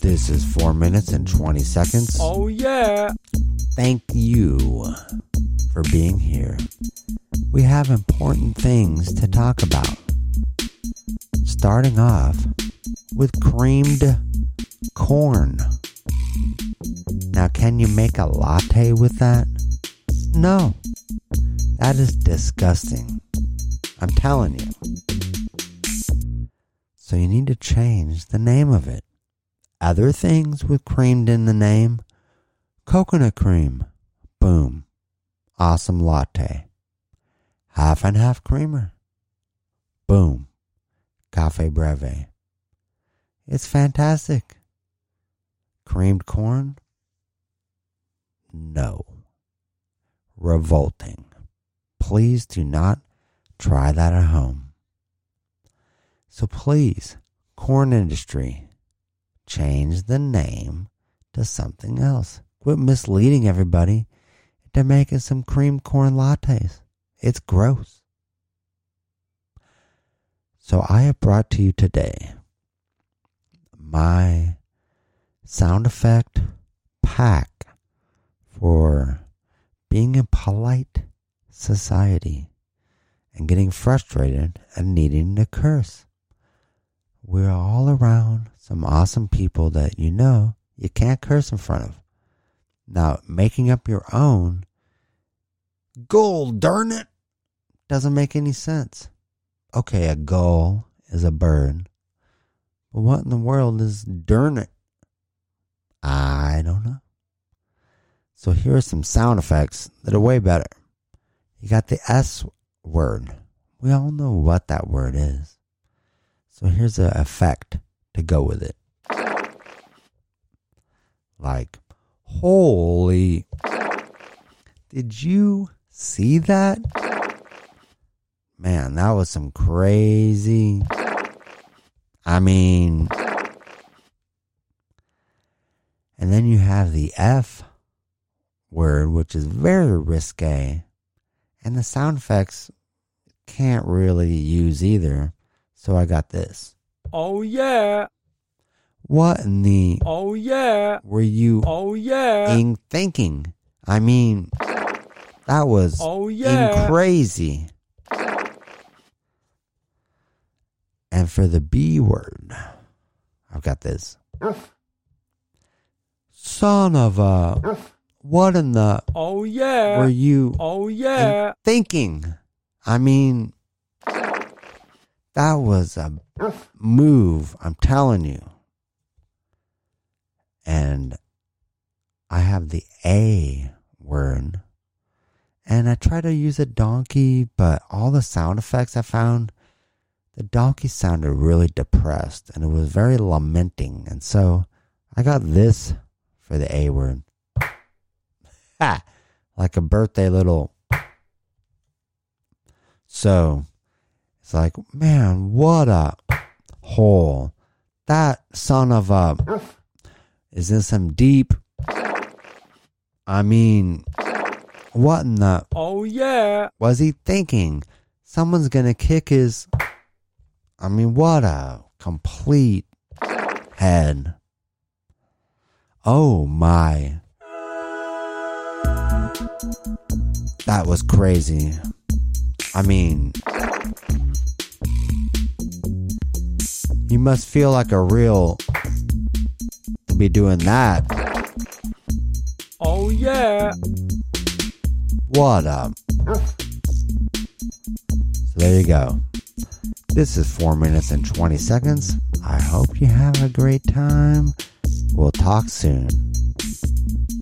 This is 4 minutes and 20 seconds. Oh yeah. Thank you for being here. We have important things to talk about. Starting off with creamed corn. Now, can you make a latte with that? No. That is disgusting. I'm telling you. So you need to change the name of it. Other things with creamed in the name coconut cream. Boom. Awesome latte. Half and half creamer. Boom. Cafe Breve. It's fantastic. Creamed corn? No. Revolting. Please do not try that at home. So please, corn industry, change the name to something else. Quit misleading everybody into making some cream corn lattes. It's gross. So I have brought to you today my sound effect pack for being in polite society and getting frustrated and needing to curse. We're all around some awesome people that you know you can't curse in front of. Now, making up your own, gold, darn it, doesn't make any sense. Okay, a gull is a bird, but what in the world is darn it? I don't know. So here are some sound effects that are way better. You got the S word. We all know what that word is. So here's an effect to go with it. Like, holy. Did you see that? Man, that was some crazy. I mean, and then you have the F word, which is very risque, and the sound effects can't really use either. So I got this. Oh yeah. What in the Oh yeah. were you Oh yeah. in thinking? I mean, that was Oh yeah. in crazy. And for the B word, I've got this. Son of a. What in the Oh yeah. were you Oh yeah. thinking? I mean, that was a move, I'm telling you. And I have the A word. And I try to use a donkey, but all the sound effects I found, the donkey sounded really depressed and it was very lamenting. And so I got this for the A word. Ha! Like a birthday little. So it's like, man, what a hole. That son of a is in some deep. I mean, what in the Oh yeah. was he thinking? Someone's gonna kick his. I mean, what a complete head. Oh my. That was crazy. I mean, you must feel like a real to be doing that. Oh yeah. What up? So there you go. This is 4 minutes and 20 seconds. I hope you have a great time. We'll talk soon.